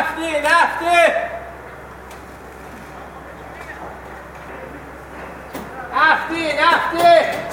αυτή, είναι αυτή! Αυτή, αυτή!